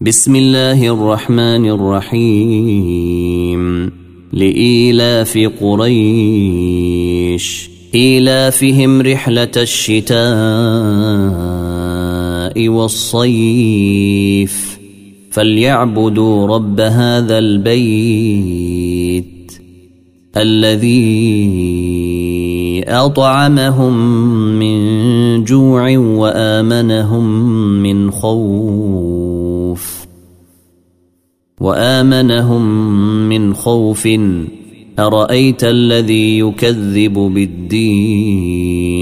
بسم الله الرحمن الرحيم. لإيلاف قريش. إيلافهم رحلة الشتاء والصيف. فليعبدوا رب هذا البيت الذي أطعمهم من جوع وآمنهم من خوف. وآمنهم من خوف. أرأيت الذي يكذب بالدين؟